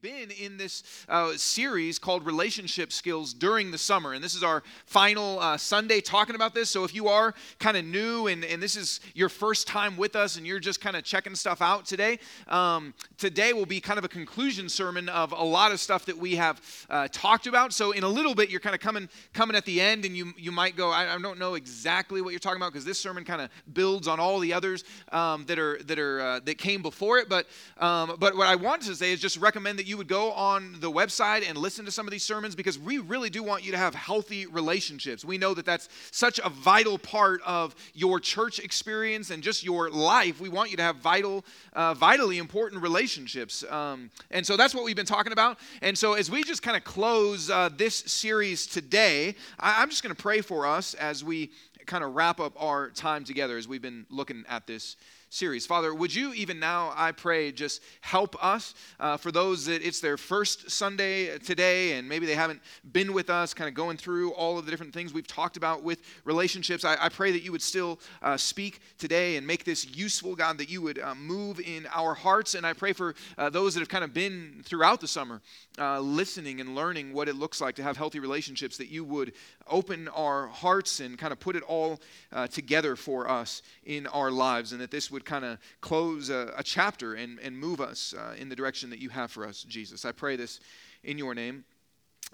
been in this uh, series called Relationship Skills during the summer. And this is our final uh, Sunday talking about this. So if you are kind of new and, and this is your first time with us and you're just kind of checking stuff out today, um, today will be kind of a conclusion sermon of a lot of stuff that we have uh, talked about. So in a little bit, you're kind of coming coming at the end and you, you might go, I, I don't know exactly what you're talking about because this sermon kind of builds on all the others um, that are, that, are, uh, that came before it. But, um, but what I want to say is just recommend that you would go on the website and listen to some of these sermons because we really do want you to have healthy relationships. We know that that's such a vital part of your church experience and just your life. We want you to have vital, uh, vitally important relationships. Um, and so that's what we've been talking about. And so as we just kind of close uh, this series today, I, I'm just going to pray for us as we kind of wrap up our time together as we've been looking at this series. Father, would you even now, I pray, just help us uh, for those that it's their first Sunday today and maybe they haven't been with us, kind of going through all of the different things we've talked about with relationships. I, I pray that you would still uh, speak today and make this useful, God, that you would uh, move in our hearts. And I pray for uh, those that have kind of been throughout the summer uh, listening and learning what it looks like to have healthy relationships, that you would open our hearts and kind of put it all uh, together for us in our lives, and that this would kind of close a, a, chapter and, and move us uh, in the direction that you have for us, Jesus. I pray this in your name.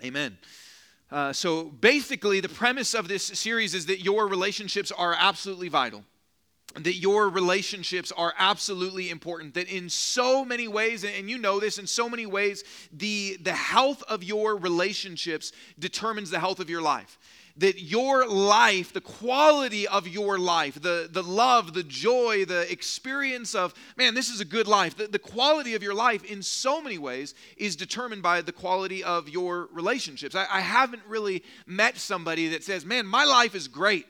Amen. Uh, so basically, the premise of this series is that your relationships are absolutely vital that your relationships are absolutely important that in so many ways and you know this in so many ways the the health of your relationships determines the health of your life that your life the quality of your life the the love the joy the experience of man this is a good life the, the quality of your life in so many ways is determined by the quality of your relationships I, I haven't really met somebody that says man my life is great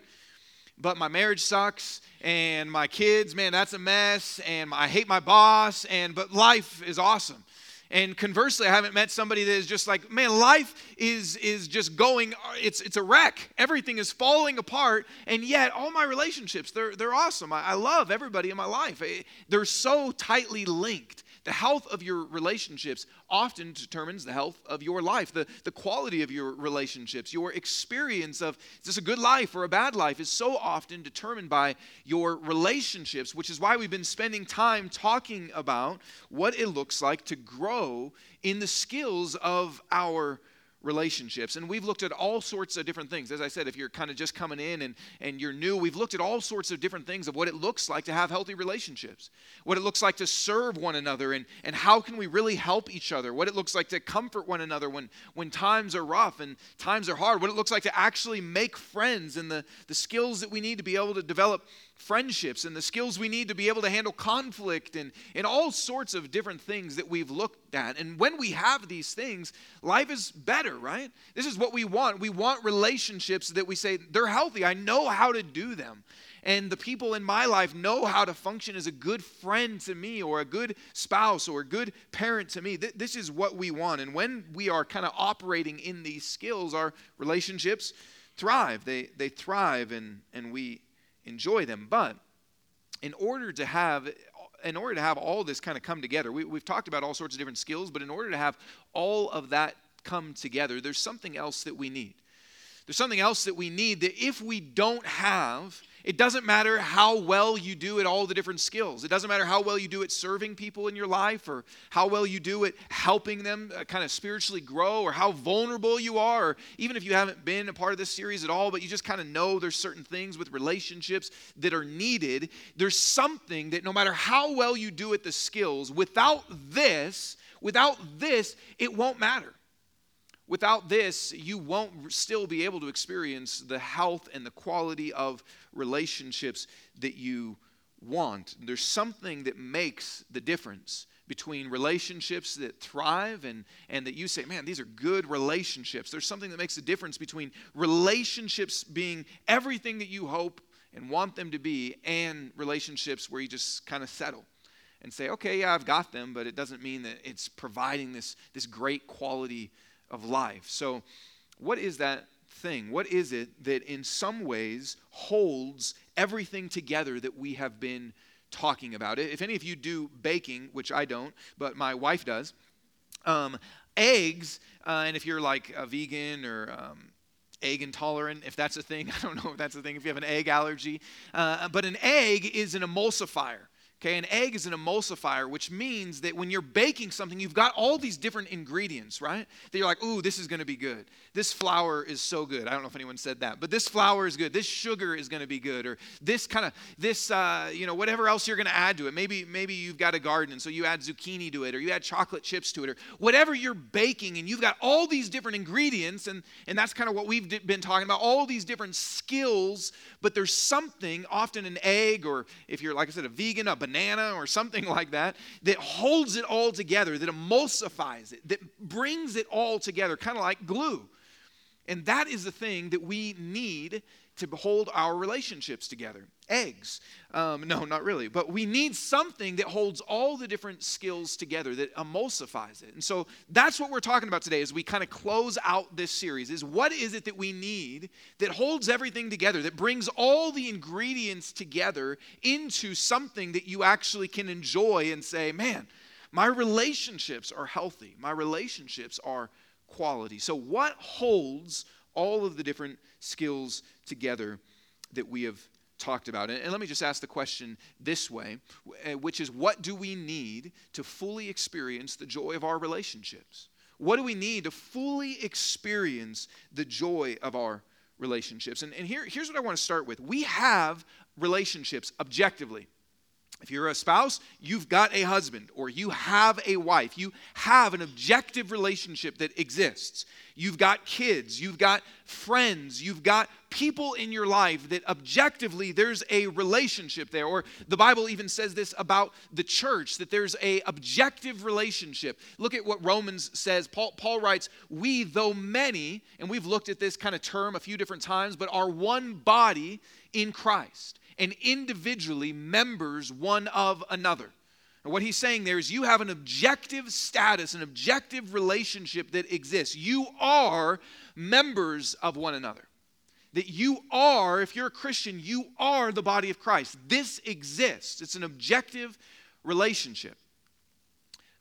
but my marriage sucks and my kids, man, that's a mess, and I hate my boss, and but life is awesome. And conversely, I haven't met somebody that is just like, man, life is is just going, it's it's a wreck. Everything is falling apart, and yet all my relationships, they're they're awesome. I, I love everybody in my life. Eh, they're so tightly linked. The health of your relationships often determines the health of your life, the, the quality of your relationships, your experience of is this a good life or a bad life is so often determined by your relationships, which is why we've been spending time talking about what it looks like to grow in the skills of our relationships. And we've looked at all sorts of different things. As I said, if you're kind of just coming in and, and you're new, we've looked at all sorts of different things of what it looks like to have healthy relationships, what it looks like to serve one another, and, and how can we really help each other, what it looks like to comfort one another when, when times are rough and times are hard, what it looks like to actually make friends, and the, the skills that we need to be able to develop friendships and the skills we need to be able to handle conflict and, and all sorts of different things that we've looked at. And when we have these things, life is better, right? This is what we want. We want relationships that we say, they're healthy. I know how to do them. And the people in my life know how to function as a good friend to me, or a good spouse, or a good parent to me. This is what we want. And when we are kind of operating in these skills, our relationships thrive. They, they thrive, and, and we enjoy them. But in order to have in order to have all this kind of come together, we, we've talked about all sorts of different skills, but in order to have all of that come together, there's something else that we need. There's something else that we need that if we don't have, it doesn't matter how well you do at all the different skills. It doesn't matter how well you do at serving people in your life or how well you do at helping them uh, kind of spiritually grow or how vulnerable you are, or even if you haven't been a part of this series at all, but you just kind of know there's certain things with relationships that are needed. There's something that no matter how well you do at the skills, without this, without this, it won't matter. Without this, you won't still be able to experience the health and the quality of relationships that you want. There's something that makes the difference between relationships that thrive and, and that you say, man, these are good relationships. There's something that makes the difference between relationships being everything that you hope and want them to be and relationships where you just kind of settle and say, okay, yeah, I've got them, but it doesn't mean that it's providing this, this great quality of life. So, what is that thing? What is it that in some ways holds everything together that we have been talking about? If any of you do baking, which I don't, but my wife does, Um, eggs, uh, and if you're like a vegan or um, egg intolerant, if that's a thing, I don't know if that's a thing, if you have an egg allergy, uh, but an egg is an emulsifier. Okay, an egg is an emulsifier, which means that when you're baking something, you've got all these different ingredients, right? That you're like, ooh, this is gonna be good. This flour is so good. I don't know if anyone said that, but this flour is good. This sugar is gonna be good. Or this kind of, this, uh, you know, whatever else you're gonna add to it. Maybe, maybe you've got a garden, and so you add zucchini to it, or you add chocolate chips to it, or whatever you're baking, and you've got all these different ingredients, and, and that's kind of what we've been talking about, all these different skills, but there's something, often an egg, or if you're, like I said, a vegan, a banana banana or something like that that holds it all together, that emulsifies it, that brings it all together, kind of like glue. And that is the thing that we need to hold our relationships together. Eggs. Um, no, not really. But we need something that holds all the different skills together, that emulsifies it. And so that's what we're talking about today as we kind of close out this series is what is it that we need that holds everything together, that brings all the ingredients together into something that you actually can enjoy and say, man, my relationships are healthy. My relationships are quality. So what holds all of the different skills together that we have talked about. And, let me just ask the question this way, uh, which is what do we need to fully experience the joy of our relationships? What do we need to fully experience the joy of our relationships? And, and here, here's what I want to start with. We have relationships objectively. If you're a spouse, you've got a husband or you have a wife. You have an objective relationship that exists. You've got kids, you've got friends, you've got people in your life that objectively there's a relationship there. Or the Bible even says this about the church that there's a objective relationship. Look at what Romans says. Paul, Paul writes, "We though many, and we've looked at this kind of term a few different times, but are one body in Christ." And individually members one of another. And what he's saying there is you have an objective status, an objective relationship that exists. You are members of one another. That you are, if you're a Christian, you are the body of Christ. This exists. It's an objective relationship.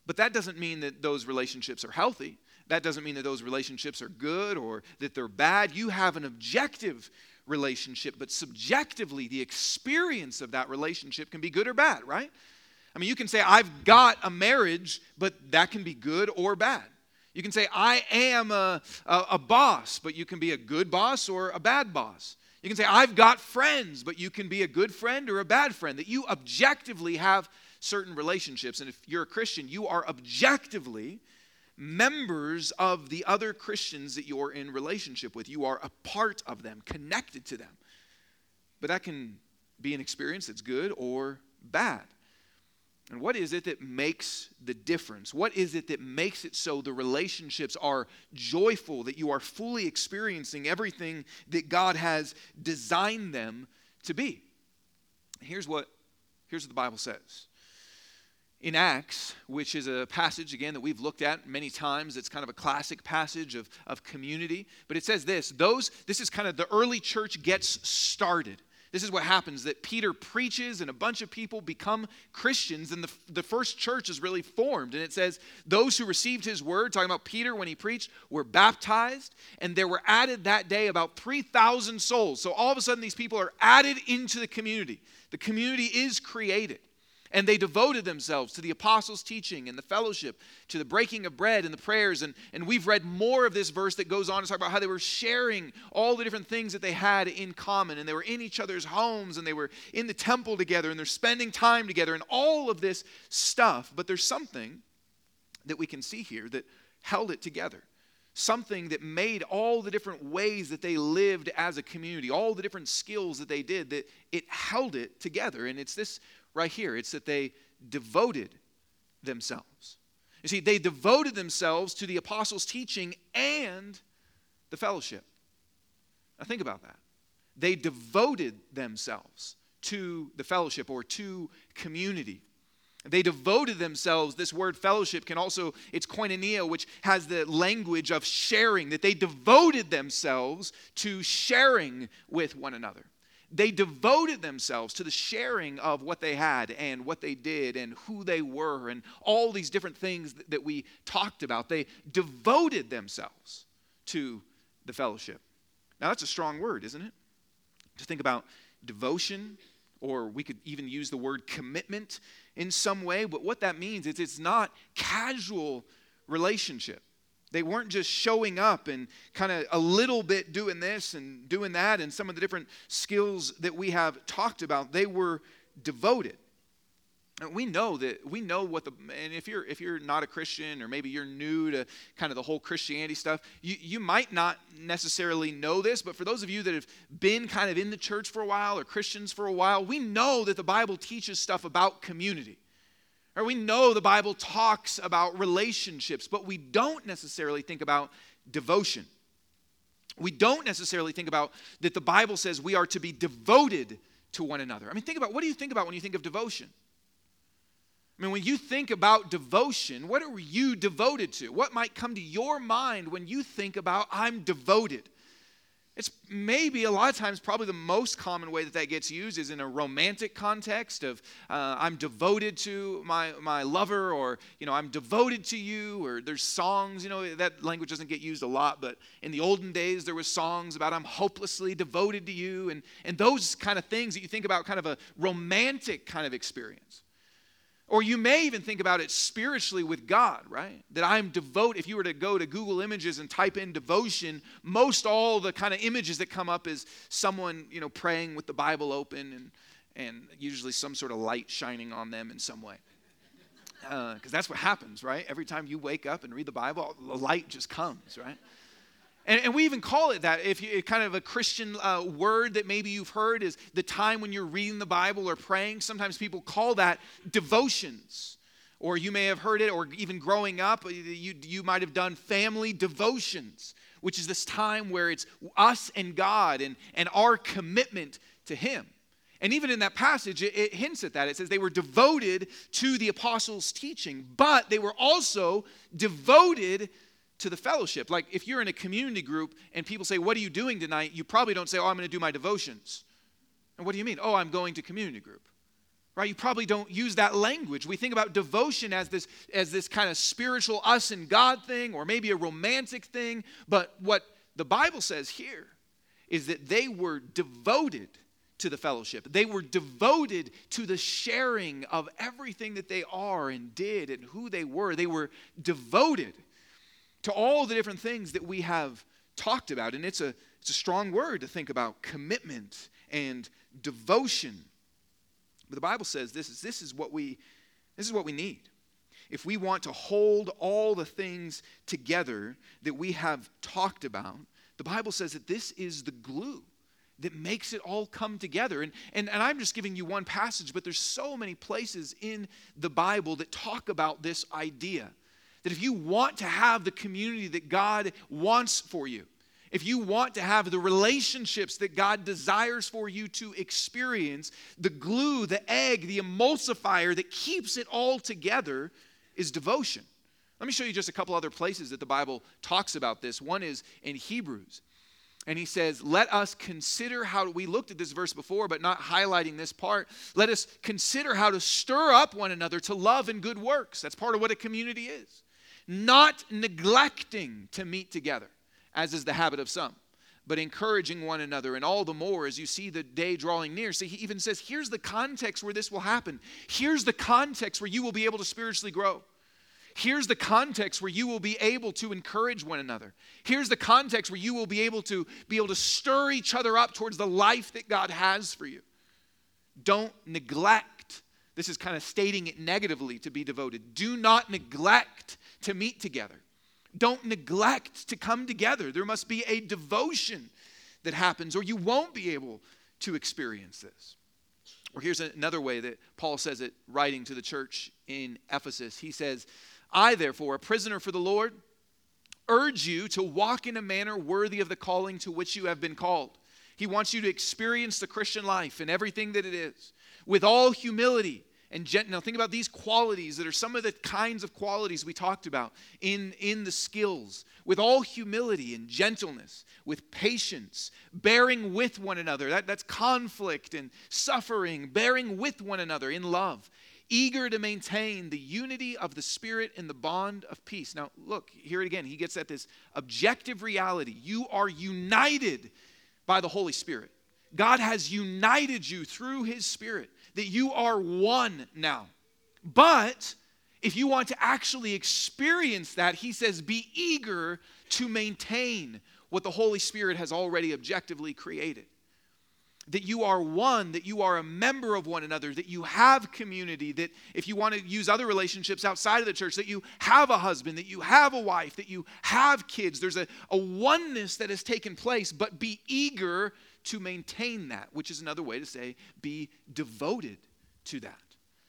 But that doesn't mean that those relationships are healthy. That doesn't mean that those relationships are good or that they're bad. You have an objective relationship, but subjectively, the experience of that relationship can be good or bad, right? I mean, you can say, I've got a marriage, but that can be good or bad. You can say, I am a, a, a, boss, but you can be a good boss or a bad boss. You can say, I've got friends, but you can be a good friend or a bad friend. That you objectively have certain relationships. And if you're a Christian, you are objectively members of the other Christians that you're in relationship with. You are a part of them, connected to them. But that can be an experience that's good or bad. And what is it that makes the difference? What is it that makes it so the relationships are joyful, that you are fully experiencing everything that God has designed them to be? Here's what, here's what the Bible says in Acts, which is a passage, again, that we've looked at many times. It's kind of a classic passage of, of community. But it says this those, this is kind of the early church gets started. This is what happens that Peter preaches and a bunch of people become Christians, and the, the first church is really formed. And it says, Those who received his word, talking about Peter when he preached, were baptized, and there were added that day about 3,000 souls. So all of a sudden, these people are added into the community. The community is created. And they devoted themselves to the apostles' teaching and the fellowship, to the breaking of bread and the prayers. And, and we've read more of this verse that goes on to talk about how they were sharing all the different things that they had in common. And they were in each other's homes and they were in the temple together and they're spending time together and all of this stuff. But there's something that we can see here that held it together something that made all the different ways that they lived as a community, all the different skills that they did, that it held it together. And it's this right here. It's that they devoted themselves. You see, they devoted themselves to the apostles' teaching and the fellowship. Now, think about that. They devoted themselves to the fellowship or to community. They devoted themselves. This word fellowship can also, it's koinonia, which has the language of sharing, that they devoted themselves to sharing with one another. They devoted themselves to the sharing of what they had and what they did and who they were and all these different things that we talked about. They devoted themselves to the fellowship. Now, that's a strong word, isn't it? To think about devotion, or we could even use the word commitment in some way. But what that means is it's not casual relationship. They weren't just showing up and kind of a little bit doing this and doing that and some of the different skills that we have talked about. They were devoted. And we know that we know what the and if you're if you're not a Christian or maybe you're new to kind of the whole Christianity stuff, you, you might not necessarily know this, but for those of you that have been kind of in the church for a while or Christians for a while, we know that the Bible teaches stuff about community. We know the Bible talks about relationships, but we don't necessarily think about devotion. We don't necessarily think about that the Bible says we are to be devoted to one another. I mean, think about what do you think about when you think of devotion? I mean, when you think about devotion, what are you devoted to? What might come to your mind when you think about, I'm devoted? It's maybe a lot of times, probably the most common way that that gets used is in a romantic context of uh, I'm devoted to my, my lover, or, you know, I'm devoted to you, or there's songs, you know, that language doesn't get used a lot, but in the olden days, there was songs about I'm hopelessly devoted to you, and, and those kind of things that you think about kind of a romantic kind of experience. Or you may even think about it spiritually with God, right? That I'm devoted. If you were to go to Google Images and type in devotion, most all the kind of images that come up is someone, you know, praying with the Bible open and, and usually some sort of light shining on them in some way. Because uh, that's what happens, right? Every time you wake up and read the Bible, the light just comes, right? And, and, we even call it that. If you kind of a Christian uh, word that maybe you've heard is the time when you're reading the Bible or praying. Sometimes people call that devotions. Or you may have heard it, or even growing up, you, you might have done family devotions, which is this time where it's us and God and, and our commitment to Him. And even in that passage, it, it hints at that. It says they were devoted to the apostles' teaching, but they were also devoted to the fellowship. Like if you're in a community group and people say, What are you doing tonight? You probably don't say, Oh, I'm going to do my devotions. And what do you mean? Oh, I'm going to community group. Right? You probably don't use that language. We think about devotion as this as this kind of spiritual us and God thing or maybe a romantic thing, but what the Bible says here is that they were devoted to the fellowship. They were devoted to the sharing of everything that they are and did and who they were. They were devoted to all the different things that we have talked about. And it's a, it's a strong word to think about commitment and devotion. But the Bible says this is, this is what we this is what we need. If we want to hold all the things together that we have talked about, the Bible says that this is the glue that makes it all come together. And, and, and I'm just giving you one passage, but there's so many places in the Bible that talk about this idea that if you want to have the community that God wants for you, if you want to have the relationships that God desires for you to experience, the glue, the egg, the emulsifier that keeps it all together is devotion. Let me show you just a couple other places that the Bible talks about this. One is in Hebrews. And he says, Let us consider how we looked at this verse before, but not highlighting this part. Let us consider how to stir up one another to love and good works. That's part of what a community is not neglecting to meet together, as is the habit of some, but encouraging one another, and all the more as you see the day drawing near. See, he even says, here's the context where this will happen. Here's the context where you will be able to spiritually grow. Here's the context where you will be able to encourage one another. Here's the context where you will be able to be able to stir each other up towards the life that God has for you. Don't neglect. This is kind of stating it negatively to be devoted. Do not neglect to meet together. Don't neglect to come together. There must be a devotion that happens, or you won't be able to experience this. Or here's another way that Paul says it, writing to the church in Ephesus. He says, I, therefore, a prisoner for the Lord, urge you to walk in a manner worthy of the calling to which you have been called. He wants you to experience the Christian life and everything that it is with all humility and gent- now think about these qualities that are some of the kinds of qualities we talked about in, in the skills. With all humility and gentleness with patience bearing with one another that, that's conflict and suffering bearing with one another in love eager to maintain the unity of the spirit in the bond of peace. Now look here it again he gets at this objective reality. You are united by the holy spirit. God has united you through his spirit that you are one now. But if you want to actually experience that, he says, be eager to maintain what the Holy Spirit has already objectively created. That you are one, that you are a member of one another, that you have community, that if you want to use other relationships outside of the church, that you have a husband, that you have a wife, that you have kids. There's a, a oneness that has taken place, but be eager to maintain that, which is another way to say be devoted to that,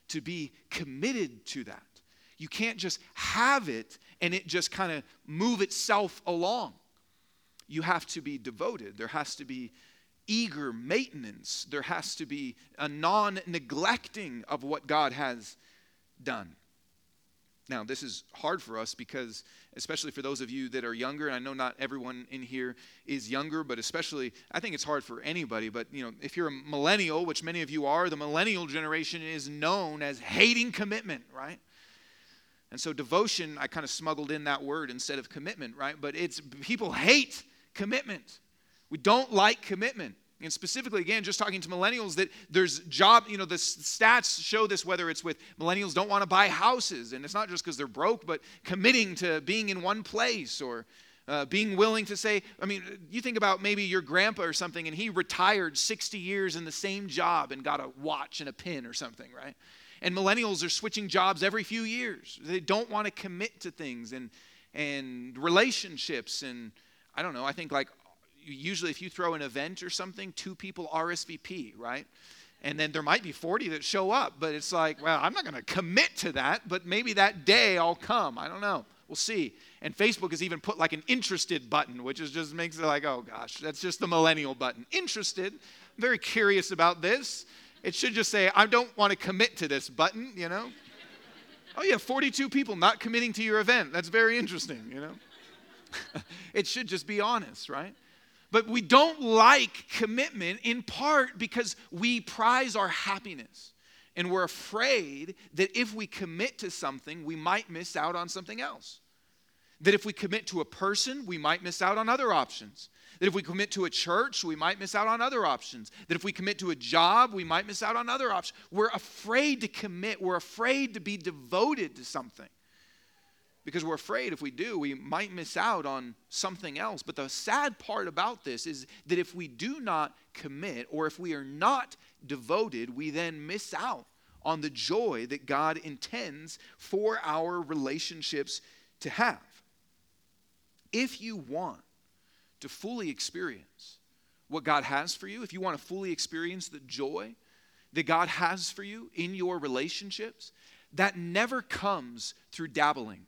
to be committed to that. You can't just have it and it just kind of move itself along. You have to be devoted. There has to be eager maintenance. There has to be a non neglecting of what God has done. Now, this is hard for us because, especially for those of you that are younger, and I know not everyone in here is younger, but especially, I think it's hard for anybody. But, you know, if you're a millennial, which many of you are, the millennial generation is known as hating commitment, right? And so, devotion, I kind of smuggled in that word instead of commitment, right? But it's people hate commitment. We don't like commitment. And specifically, again, just talking to millennials, that there's job, you know, the stats show this whether it's with millennials don't want to buy houses. And it's not just because they're broke, but committing to being in one place or uh, being willing to say, I mean, you think about maybe your grandpa or something, and he retired 60 years in the same job and got a watch and a pin or something, right? And millennials are switching jobs every few years. They don't want to commit to things and, and relationships. And I don't know, I think like usually if you throw an event or something, two people RSVP, right? And then there might be 40 that show up, but it's like, well, I'm not going to commit to that, but maybe that day I'll come. I don't know. We'll see. And Facebook has even put like an interested button, which is just makes it like, oh gosh, that's just the millennial button. Interested. I'm very curious about this. It should just say, I don't want to commit to this button, you know? oh, yeah, 42 people not committing to your event. That's very interesting, you know? it should just be honest, right? But we don't like commitment in part because we prize our happiness. And we're afraid that if we commit to something, we might miss out on something else. That if we commit to a person, we might miss out on other options. That if we commit to a church, we might miss out on other options. That if we commit to a job, we might miss out on other options. We're afraid to commit. We're afraid to be devoted to something because we're afraid if we do, we might miss out on something else. But the sad part about this is that if we do not commit or if we are not devoted, we then miss out on the joy that God intends for our relationships to have. If you want to fully experience what God has for you, if you want to fully experience the joy that God has for you in your relationships, that never comes through dabbling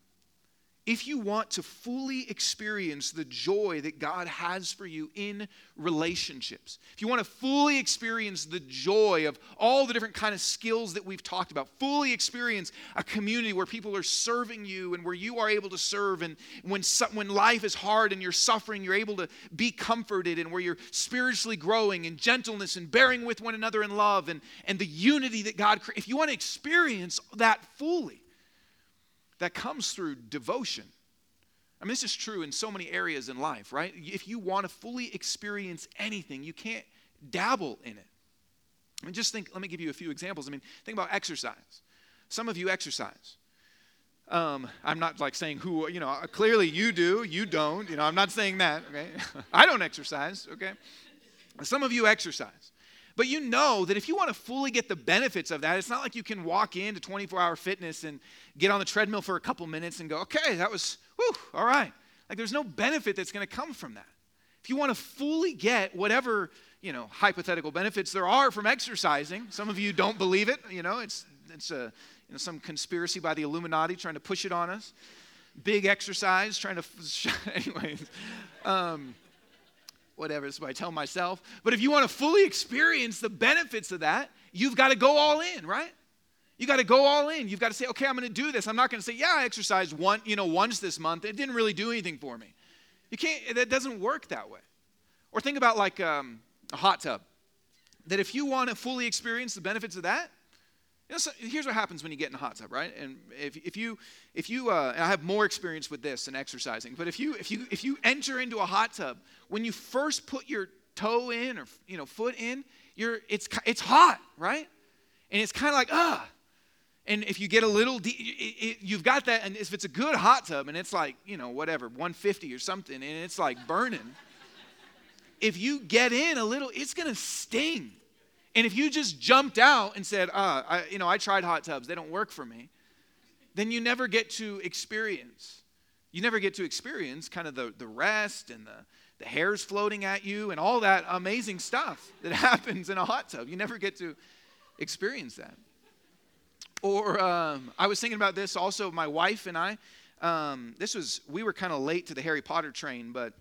if you want to fully experience the joy that God has for you in relationships, if you want to fully experience the joy of all the different kind of skills that we've talked about, fully experience a community where people are serving you and where you are able to serve, and when, when life is hard and you're suffering, you're able to be comforted, and where you're spiritually growing in gentleness and bearing with one another in love and, and the unity that God if you want to experience that fully, that comes through devotion. I mean, this is true in so many areas in life, right? If you want to fully experience anything, you can't dabble in it. I mean, just think, let me give you a few examples. I mean, think about exercise. Some of you exercise. Um, I'm not like saying who, you know, clearly you do, you don't. You know, I'm not saying that, okay? I don't exercise, okay? Some of you exercise. But you know that if you want to fully get the benefits of that, it's not like you can walk into 24 hour fitness and get on the treadmill for a couple minutes and go, okay, that was, whew, all right. Like there's no benefit that's going to come from that. If you want to fully get whatever, you know, hypothetical benefits there are from exercising, some of you don't believe it, you know, it's, it's a, you know, some conspiracy by the Illuminati trying to push it on us. Big exercise, trying to, anyways. Um, whatever, so I tell myself. But if you want to fully experience the benefits of that, you've got to go all in, right? You got to go all in. You've got to say, okay, I'm going to do this. I'm not going to say, yeah, I exercised one, you know, once this month. It didn't really do anything for me. You can't. That doesn't work that way. Or think about like um, a hot tub. That if you want to fully experience the benefits of that, you know, so here's what happens when you get in a hot tub, right? And if, if you if you uh, I have more experience with this than exercising, but if you if you if you enter into a hot tub, when you first put your toe in or you know foot in, you're it's it's hot, right? And it's kind of like ah. And if you get a little, deep, you've got that. And if it's a good hot tub and it's like you know whatever 150 or something, and it's like burning, if you get in a little, it's gonna sting. And if you just jumped out and said, ah, I, you know, I tried hot tubs, they don't work for me, then you never get to experience. You never get to experience kind of the, the rest and the, the hairs floating at you and all that amazing stuff that happens in a hot tub. You never get to experience that. Or um, I was thinking about this also, my wife and I. Um, this was, we were kind of late to the Harry Potter train, but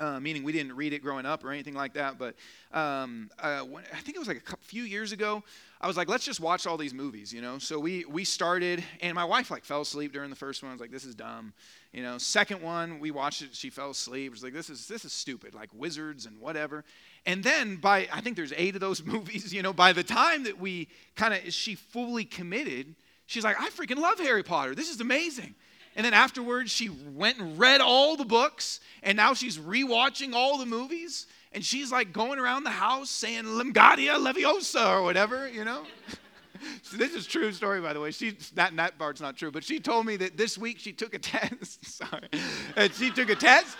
uh, meaning we didn't read it growing up or anything like that. But um, uh, when, I think it was like a few years ago. I was like, let's just watch all these movies, you know. So we we started, and my wife like fell asleep during the first one. I was like, this is dumb, you know. Second one, we watched it. She fell asleep. Was like, this is this is stupid, like wizards and whatever. And then by I think there's eight of those movies, you know. By the time that we kind of she fully committed, she's like, I freaking love Harry Potter. This is amazing. And then afterwards, she went and read all the books, and now she's rewatching all the movies, and she's like going around the house saying Limgadia Leviosa or whatever, you know? so this is true story, by the way. She that that part's not true, but she told me that this week she took a test. Sorry, and she took a test.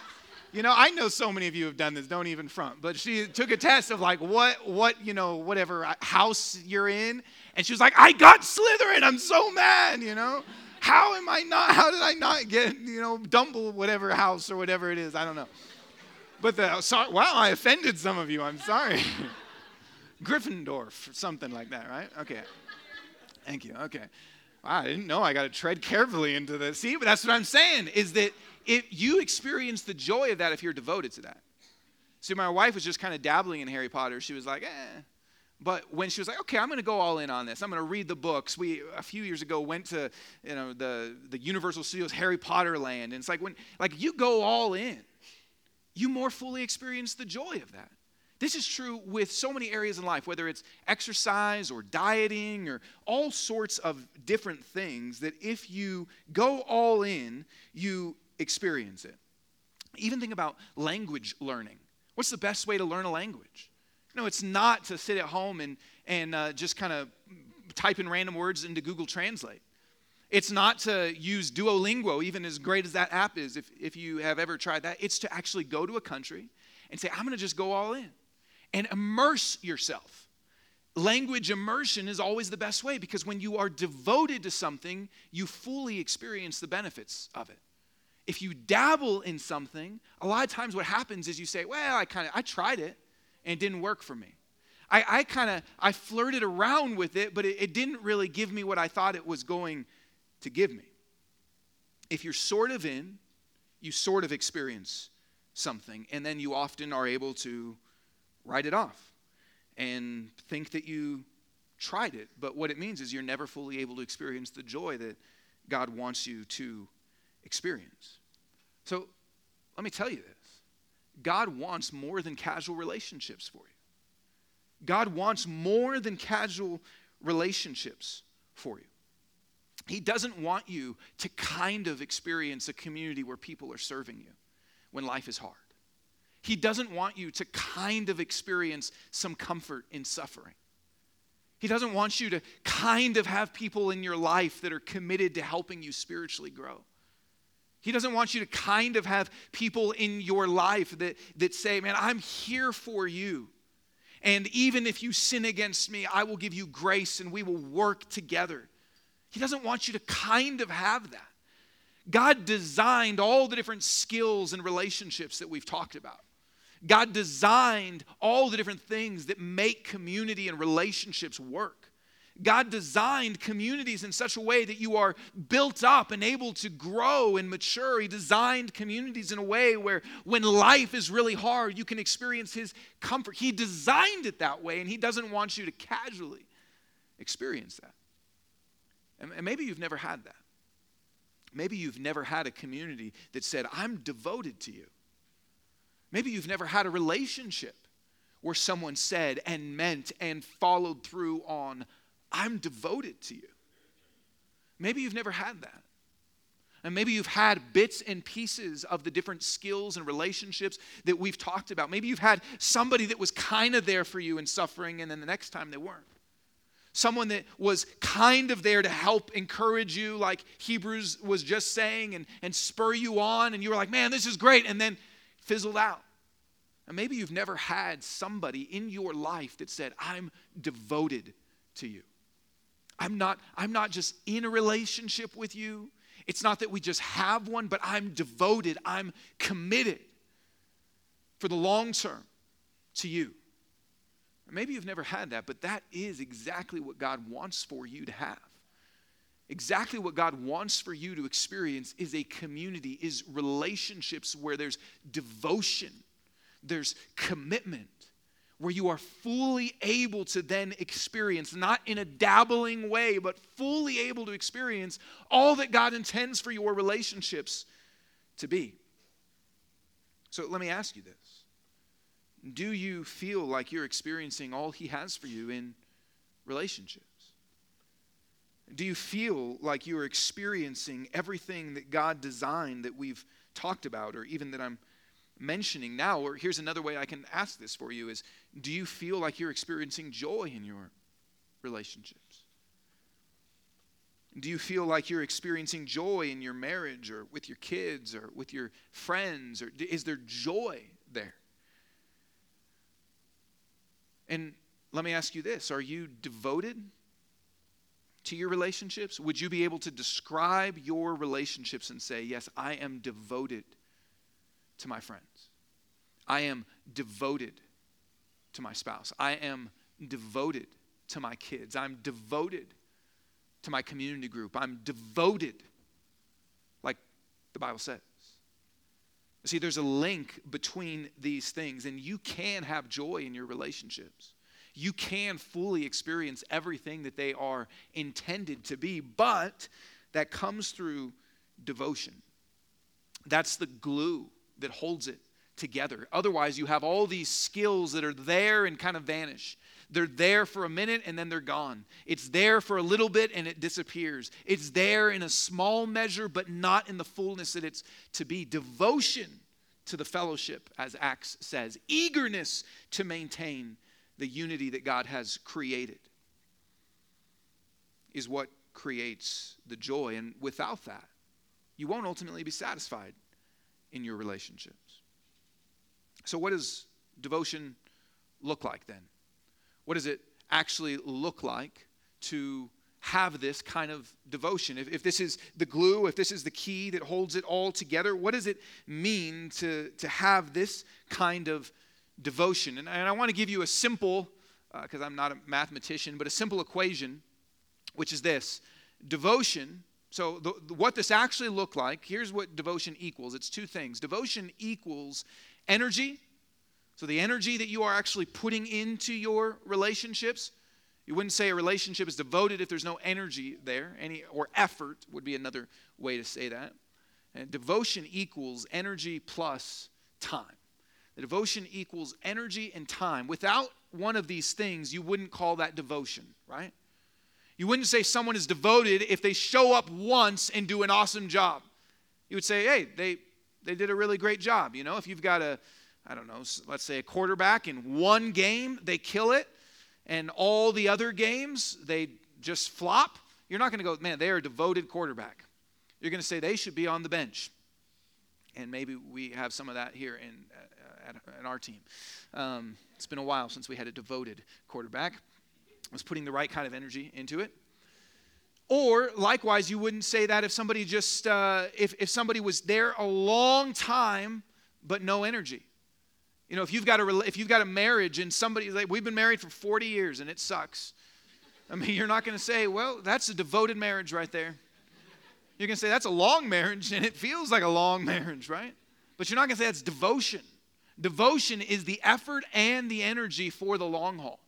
You know, I know so many of you have done this. Don't even front. But she took a test of like what what you know whatever uh, house you're in, and she was like, "I got Slytherin. I'm so mad." You know. How am I not? How did I not get, you know, Dumble, whatever house or whatever it is? I don't know. But the, sorry, wow, I offended some of you. I'm sorry. Gryffindor, something like that, right? Okay. Thank you. Okay. Wow, I didn't know I got to tread carefully into this. See, but that's what I'm saying is that if you experience the joy of that if you're devoted to that. See, my wife was just kind of dabbling in Harry Potter. She was like, eh, but when she was like, okay, I'm going to go all in on this. I'm going to read the books. We a few years ago went to you know the the Universal Studios Harry Potter Land, and it's like when like you go all in, you more fully experience the joy of that. This is true with so many areas in life, whether it's exercise or dieting or all sorts of different things. That if you go all in, you experience it. Even think about language learning. What's the best way to learn a language? No, it's not to sit at home and, and uh, just kind of type in random words into Google Translate. It's not to use Duolingo, even as great as that app is, if, if you have ever tried that. It's to actually go to a country and say, I'm going to just go all in and immerse yourself. Language immersion is always the best way because when you are devoted to something, you fully experience the benefits of it. If you dabble in something, a lot of times what happens is you say, Well, I kind of I tried it and it didn't work for me. I, I kind of I flirted around with it, but it, it didn't really give me what I thought it was going to give me. If you're sort of in, you sort of experience something, and then you often are able to write it off and think that you tried it. But what it means is you're never fully able to experience the joy that God wants you to experience. So let me tell you this God wants more than casual relationships for you. God wants more than casual relationships for you. He doesn't want you to kind of experience a community where people are serving you when life is hard. He doesn't want you to kind of experience some comfort in suffering. He doesn't want you to kind of have people in your life that are committed to helping you spiritually grow. He doesn't want you to kind of have people in your life that, that say, Man, I'm here for you. And even if you sin against me, I will give you grace and we will work together. He doesn't want you to kind of have that. God designed all the different skills and relationships that we've talked about. God designed all the different things that make community and relationships work. God designed communities in such a way that you are built up and able to grow and mature. He designed communities in a way where when life is really hard, you can experience His comfort. He designed it that way, and He doesn't want you to casually experience that. And, and maybe you've never had that. Maybe you've never had a community that said, I'm devoted to you. Maybe you've never had a relationship where someone said and meant and followed through on, I'm devoted to you. Maybe you've never had that. And maybe you've had bits and pieces of the different skills and relationships that we've talked about. Maybe you've had somebody that was kind of there for you in suffering, and then the next time they weren't. Someone that was kind of there to help encourage you, like Hebrews was just saying, and, and spur you on, and you were like, man, this is great, and then fizzled out. And maybe you've never had somebody in your life that said, I'm devoted to you. I'm not, I'm not just in a relationship with you. It's not that we just have one, but I'm devoted, I'm committed for the long term to you. maybe you've never had that, but that is exactly what God wants for you to have. Exactly what God wants for you to experience is a community, is relationships where there's devotion, there's commitment, where you are fully able to then experience, not in a dabbling way, but fully able to experience all that God intends for your relationships to be. So let me ask you this Do you feel like you're experiencing all He has for you in relationships? Do you feel like you are experiencing everything that God designed that we've talked about, or even that I'm mentioning now, or here's another way I can ask this for you is do you feel like you're experiencing joy in your relationships? Do you feel like you're experiencing joy in your marriage or with your kids or with your friends? Or is there joy there? And let me ask you this Are you devoted to your relationships? Would you be able to describe your relationships and say, Yes, I am devoted to my friends? I am devoted to my spouse. I am devoted to my kids. I'm devoted to my community group. I'm devoted, like the Bible says. See, there's a link between these things, and you can have joy in your relationships. You can fully experience everything that they are intended to be, but that comes through devotion. That's the glue that holds it together. Otherwise, you have all these skills that are there and kind of vanish. They're there for a minute and then they're gone. It's there for a little bit and it disappears. It's there in a small measure, but not in the fullness that it's to be. Devotion to the fellowship, as Acts says, eagerness to maintain the unity that God has created is what creates the joy. And without that, you won't ultimately be satisfied in your relationships. So, what does devotion look like then? What does it actually look like to have this kind of devotion? If, if this is the glue, if this is the key that holds it all together, what does it mean to, to have this kind of devotion? And, and I want to give you a simple, because uh, I'm not a mathematician, but a simple equation, which is this devotion. So, the, what this actually look like, here's what devotion equals it's two things. Devotion equals energy. So, the energy that you are actually putting into your relationships. You wouldn't say a relationship is devoted if there's no energy there, any or effort would be another way to say that. And devotion equals energy plus time. The devotion equals energy and time. Without one of these things, you wouldn't call that devotion, right? You wouldn't say someone is devoted if they show up once and do an awesome job. You would say, hey, they they did a really great job. You know, if you've got a, I don't know, let's say a quarterback in one game, they kill it, and all the other games, they just flop, you're not going to go, man, they are a devoted quarterback. You're going to say they should be on the bench. And maybe we have some of that here in, uh, at, at, our team. Um, it's been a while since we had a devoted quarterback. I was putting the right kind of energy into it. Or likewise, you wouldn't say that if somebody just, uh, if, if somebody was there a long time but no energy. You know, if you've got a, if you've got a marriage and somebody, like, we've been married for 40 years and it sucks. I mean, you're not going to say, well, that's a devoted marriage right there. You're going to say, that's a long marriage and it feels like a long marriage, right? But you're not going to say that's devotion. Devotion is the effort and the energy for the long haul.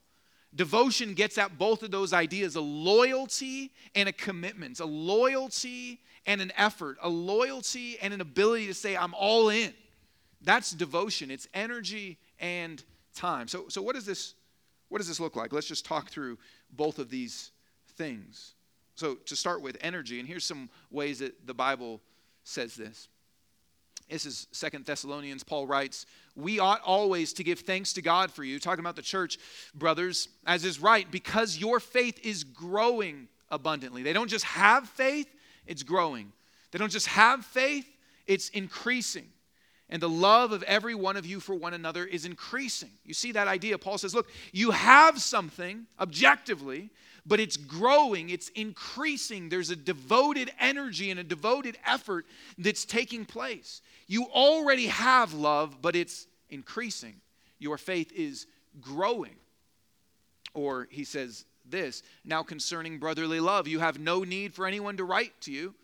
Devotion gets at both of those ideas a loyalty and a commitment, a loyalty and an effort, a loyalty and an ability to say, I'm all in. That's devotion. It's energy and time. So, so what, does this, what does this look like? Let's just talk through both of these things. So, to start with energy, and here's some ways that the Bible says this. This is Second Thessalonians. Paul writes, We ought always to give thanks to God for you, talking about the church, brothers, as is right, because your faith is growing abundantly. They don't just have faith, it's growing. They don't just have faith, it's increasing. And the love of every one of you for one another is increasing. You see that idea? Paul says, Look, you have something objectively, but it's growing, it's increasing. There's a devoted energy and a devoted effort that's taking place. You already have love, but it's increasing. Your faith is growing. Or he says this now concerning brotherly love, you have no need for anyone to write to you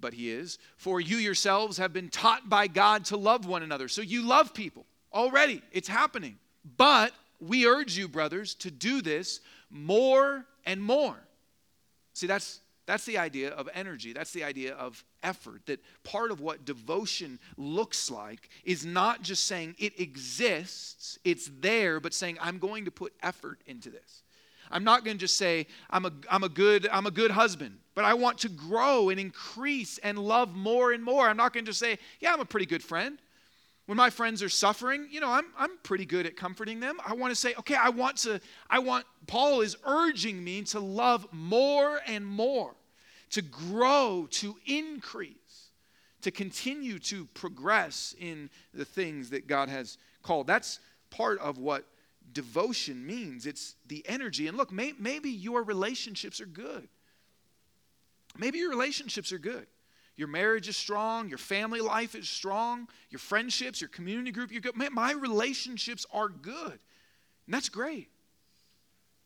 but he is. For you yourselves have been taught by God to love one another. So you love people already, it's happening. But we urge you, brothers, to do this more and more. See, that's that's the idea of energy. That's the idea of effort. That part of what devotion looks like is not just saying it exists, it's there, but saying, I'm going to put effort into this. I'm not going to just say, I'm a, I'm, a good, I'm a good husband, but I want to grow and increase and love more and more. I'm not going to just say, yeah, I'm a pretty good friend. When my friends are suffering, you know, I'm, I'm pretty good at comforting them. I want to say, okay, I want to, I want, Paul is urging me to love more and more, to grow, to increase, to continue to progress in the things that God has called. That's part of what devotion means. It's the energy. And look, may, maybe your relationships are good. Maybe your relationships are good. Your marriage is strong, your family life is strong, your friendships, your community group, good. Man, my relationships are good. And that's great.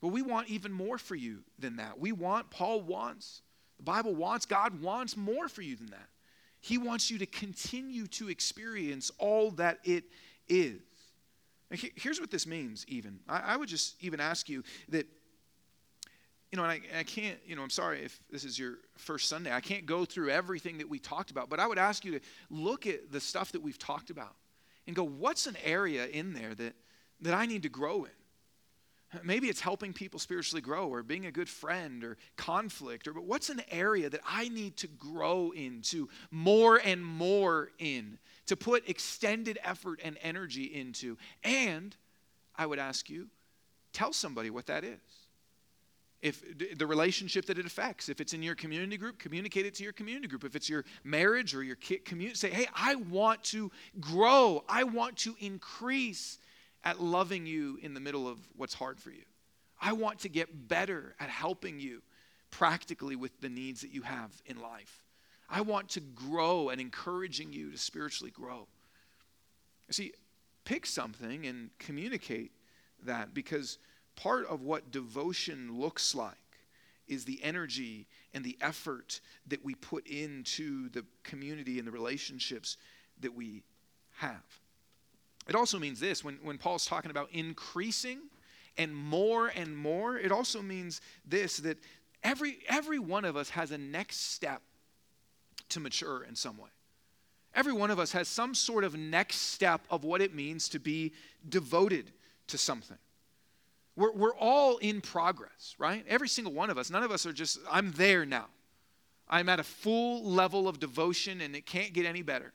But we want even more for you than that. We want, Paul wants, the Bible wants, God wants more for you than that. He wants you to continue to experience all that it is. Here's what this means, even. I, would just even ask you that, you know, and I, I can't, you know, I'm sorry if this is your first Sunday. I can't go through everything that we talked about, but I would ask you to look at the stuff that we've talked about and go, what's an area in there that, that I need to grow in? Maybe it's helping people spiritually grow or being a good friend or conflict or but what's an area that I need to grow into more and more in to put extended effort and energy into. And I would ask you, tell somebody what that is. If the relationship that it affects, if it's in your community group, communicate it to your community group. If it's your marriage or your community, say, hey, I want to grow. I want to increase at loving you in the middle of what's hard for you. I want to get better at helping you practically with the needs that you have in life. I want to grow and encouraging you to spiritually grow. See, pick something and communicate that because part of what devotion looks like is the energy and the effort that we put into the community and the relationships that we have. It also means this when, when Paul's talking about increasing and more and more, it also means this that every, every one of us has a next step to mature in some way. Every one of us has some sort of next step of what it means to be devoted to something. We're, we're all in progress, right? Every single one of us. None of us are just, I'm there now. I'm at a full level of devotion and it can't get any better.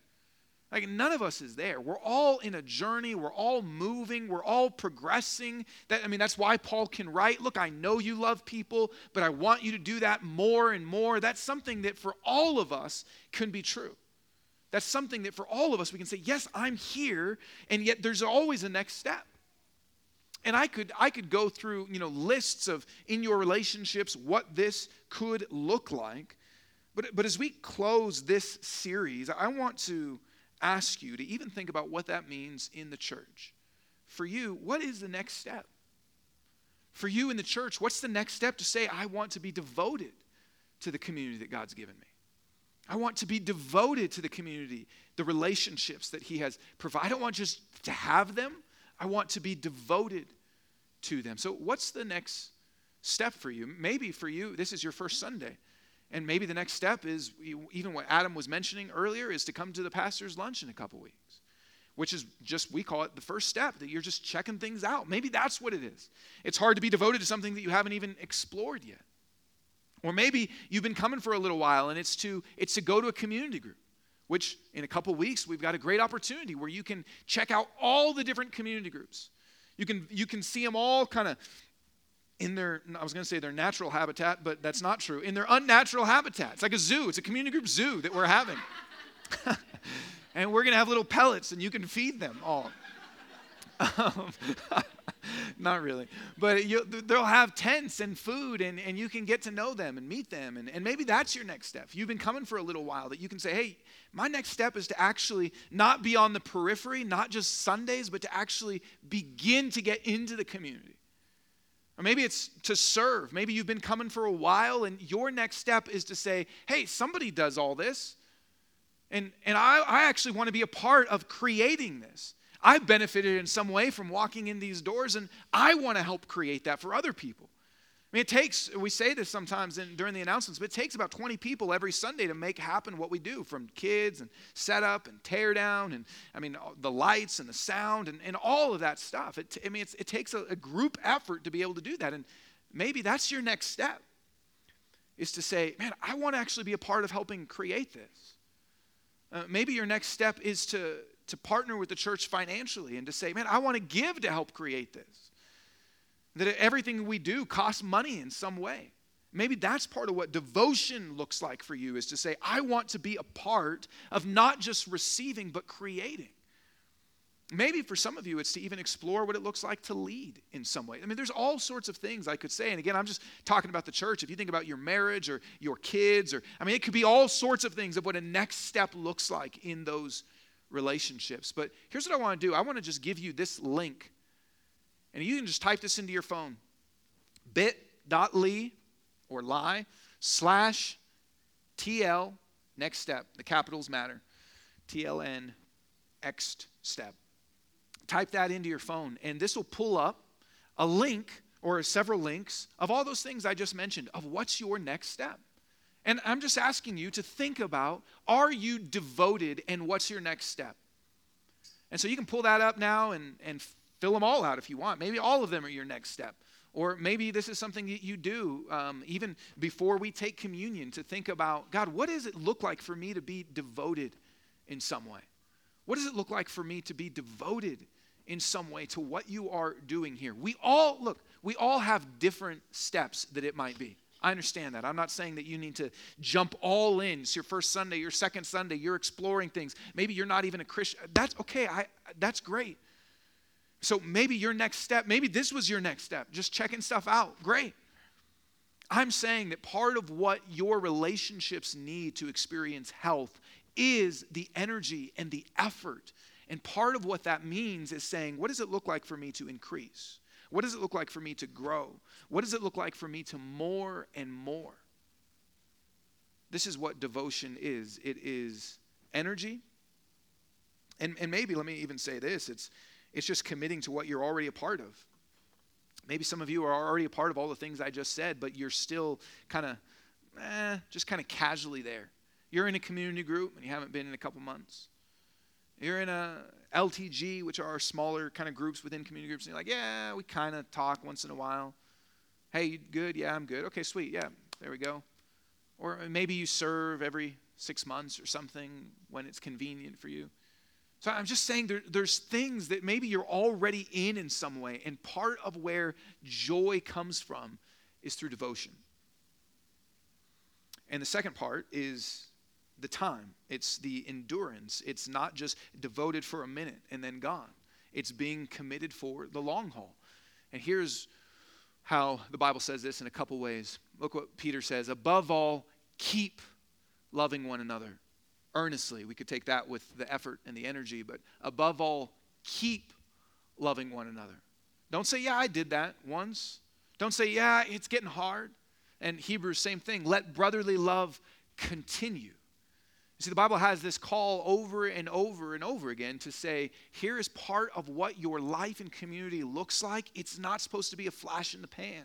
Like, none of us is there. We're all in a journey. We're all moving. We're all progressing. That, I mean, that's why Paul can write, Look, I know you love people, but I want you to do that more and more. That's something that for all of us can be true. That's something that for all of us we can say, Yes, I'm here, and yet there's always a next step. And I could, I could go through you know, lists of in your relationships what this could look like. But, but as we close this series, I want to ask you to even think about what that means in the church. For you, what is the next step? For you in the church, what's the next step to say, I want to be devoted to the community that God's given me? I want to be devoted to the community, the relationships that He has provided. I don't want just to have them, I want to be devoted to them. So, what's the next step for you? Maybe for you, this is your first Sunday. And maybe the next step is even what Adam was mentioning earlier is to come to the pastor's lunch in a couple weeks, which is just, we call it the first step, that you're just checking things out. Maybe that's what it is. It's hard to be devoted to something that you haven't even explored yet. Or maybe you've been coming for a little while and it's to, it's to go to a community group, which in a couple weeks we've got a great opportunity where you can check out all the different community groups. You can, you can see them all kind of in their, I was going to say their natural habitat, but that's not true. In their unnatural habitat. It's like a zoo, it's a community group zoo that we're having. and we're going to have little pellets and you can feed them all. Um, not really. But you, they'll have tents and food, and, and you can get to know them and meet them. And, and maybe that's your next step. You've been coming for a little while that you can say, hey, my next step is to actually not be on the periphery, not just Sundays, but to actually begin to get into the community. Or maybe it's to serve. Maybe you've been coming for a while and your next step is to say, hey, somebody does all this. And, and I, I actually want to be a part of creating this. I've benefited in some way from walking in these doors and I want to help create that for other people. I mean, it takes, we say this sometimes in, during the announcements, but it takes about 20 people every Sunday to make happen what we do from kids and setup and tear down and, I mean, the lights and the sound and, and all of that stuff. It, I mean, it takes a, a group effort to be able to do that. And maybe that's your next step is to say, man, I want to actually be a part of helping create this. Uh, maybe your next step is to, to partner with the church financially and to say, man, I want to give to help create this. That everything we do costs money in some way. Maybe that's part of what devotion looks like for you is to say, I want to be a part of not just receiving, but creating. Maybe for some of you, it's to even explore what it looks like to lead in some way. I mean, there's all sorts of things I could say. And again, I'm just talking about the church. If you think about your marriage or your kids, or I mean, it could be all sorts of things of what a next step looks like in those relationships. But here's what I want to do I want to just give you this link and you can just type this into your phone bit.ly or lie slash TL next step. The capitals matter. TLN next step. Type that into your phone, and this will pull up a link or several links of all those things I just mentioned of what's your next step. And I'm just asking you to think about are you devoted and what's your next step? And so you can pull that up now and, and Fill them all out if you want. Maybe all of them are your next step. Or maybe this is something that you do um, even before we take communion to think about God, what does it look like for me to be devoted in some way? What does it look like for me to be devoted in some way to what you are doing here? We all, look, we all have different steps that it might be. I understand that. I'm not saying that you need to jump all in. It's your first Sunday, your second Sunday, you're exploring things. Maybe you're not even a Christian. That's okay. I, that's great. So maybe your next step, maybe this was your next step, just checking stuff out. Great. I'm saying that part of what your relationships need to experience health is the energy and the effort. And part of what that means is saying, what does it look like for me to increase? What does it look like for me to grow? What does it look like for me to more and more? This is what devotion is it is energy. And, and maybe, let me even say this it's, it's just committing to what you're already a part of. Maybe some of you are already a part of all the things I just said, but you're still kind of, eh, just kind of casually there. You're in a community group and you haven't been in a couple months. You're in a LTG, which are smaller kind of groups within community groups, and you're like, yeah, we kind of talk once in a while. Hey, you good? Yeah, I'm good. Okay, sweet. Yeah, there we go. Or maybe you serve every six months or something when it's convenient for you. So I'm just saying there, there's things that maybe you're already in in some way, and part of where joy comes from is through devotion. And the second part is the time, it's the endurance. It's not just devoted for a minute and then gone, it's being committed for the long haul. And here's how the Bible says this in a couple ways. Look what Peter says above all, keep loving one another earnestly. We could take that with the effort and the energy, but above all, keep loving one another. Don't say, Yeah, I did that once. Don't say, Yeah, it's getting hard. And Hebrews, same thing. Let brotherly love continue. See, the Bible has this call over and over and over again to say, here is part of what your life and community looks like. It's not supposed to be a flash in the pan.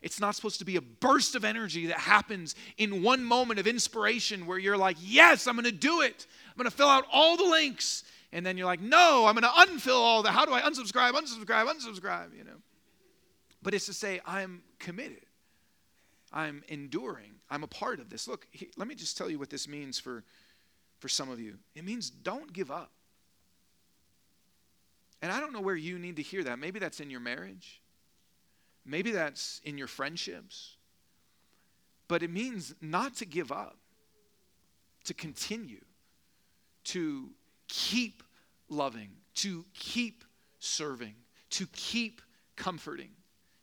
It's not supposed to be a burst of energy that happens in one moment of inspiration where you're like, yes, I'm going to do it. I'm going to fill out all the links. And then you're like, no, I'm going to unfill all the. How do I unsubscribe, unsubscribe, unsubscribe? You know. But it's to say, I'm committed. I'm enduring. I'm a part of this. Look, he, let me just tell you what this means for, for some of you. It means don't give up. And I don't know where you need to hear that. Maybe that's in your marriage, maybe that's in your friendships. But it means not to give up, to continue, to keep loving, to keep serving, to keep comforting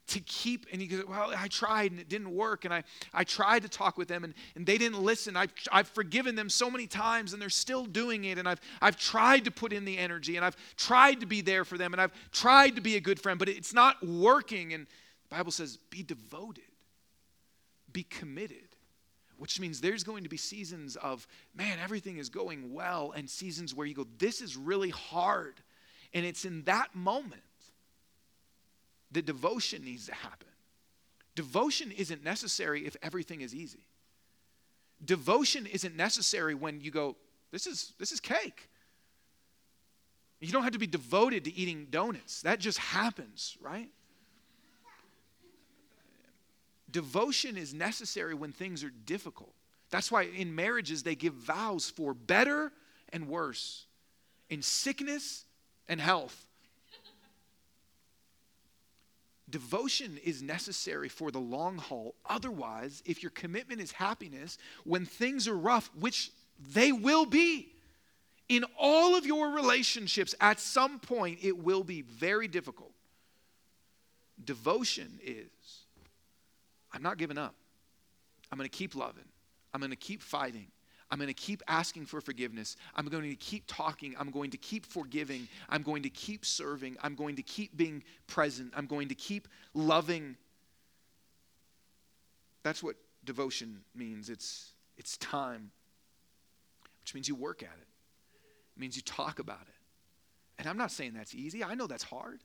to keep and he goes well i tried and it didn't work and i, I tried to talk with them and, and they didn't listen. I've, I've forgiven them so many times and they're still doing it and I've, I've tried to put in the energy and i've tried to be there for them and i've tried to be a good friend but it's not working. And the bible says be devoted. Be committed which means there's going to be seasons of man everything is going well and seasons where you go this is really hard. And it's in that moment the devotion needs to happen. Devotion isn't necessary if everything is easy. Devotion isn't necessary when you go, this is, this is cake. You don't have to be devoted to eating donuts. That just happens, right? Devotion is necessary when things are difficult. That's why in marriages they give vows for better and worse, in sickness and health. Devotion is necessary for the long haul. Otherwise, if your commitment is happiness, when things are rough, which they will be, in all of your relationships, at some point, it will be very difficult. Devotion is I'm not giving up. I'm going to keep loving. I'm going to keep fighting. I'm going to keep asking for forgiveness. I'm going to keep talking. I'm going to keep forgiving. I'm going to keep serving. I'm going to keep being present. I'm going to keep loving. That's what devotion means. It's, it's time, which means you work at it, it means you talk about it. And I'm not saying that's easy, I know that's hard.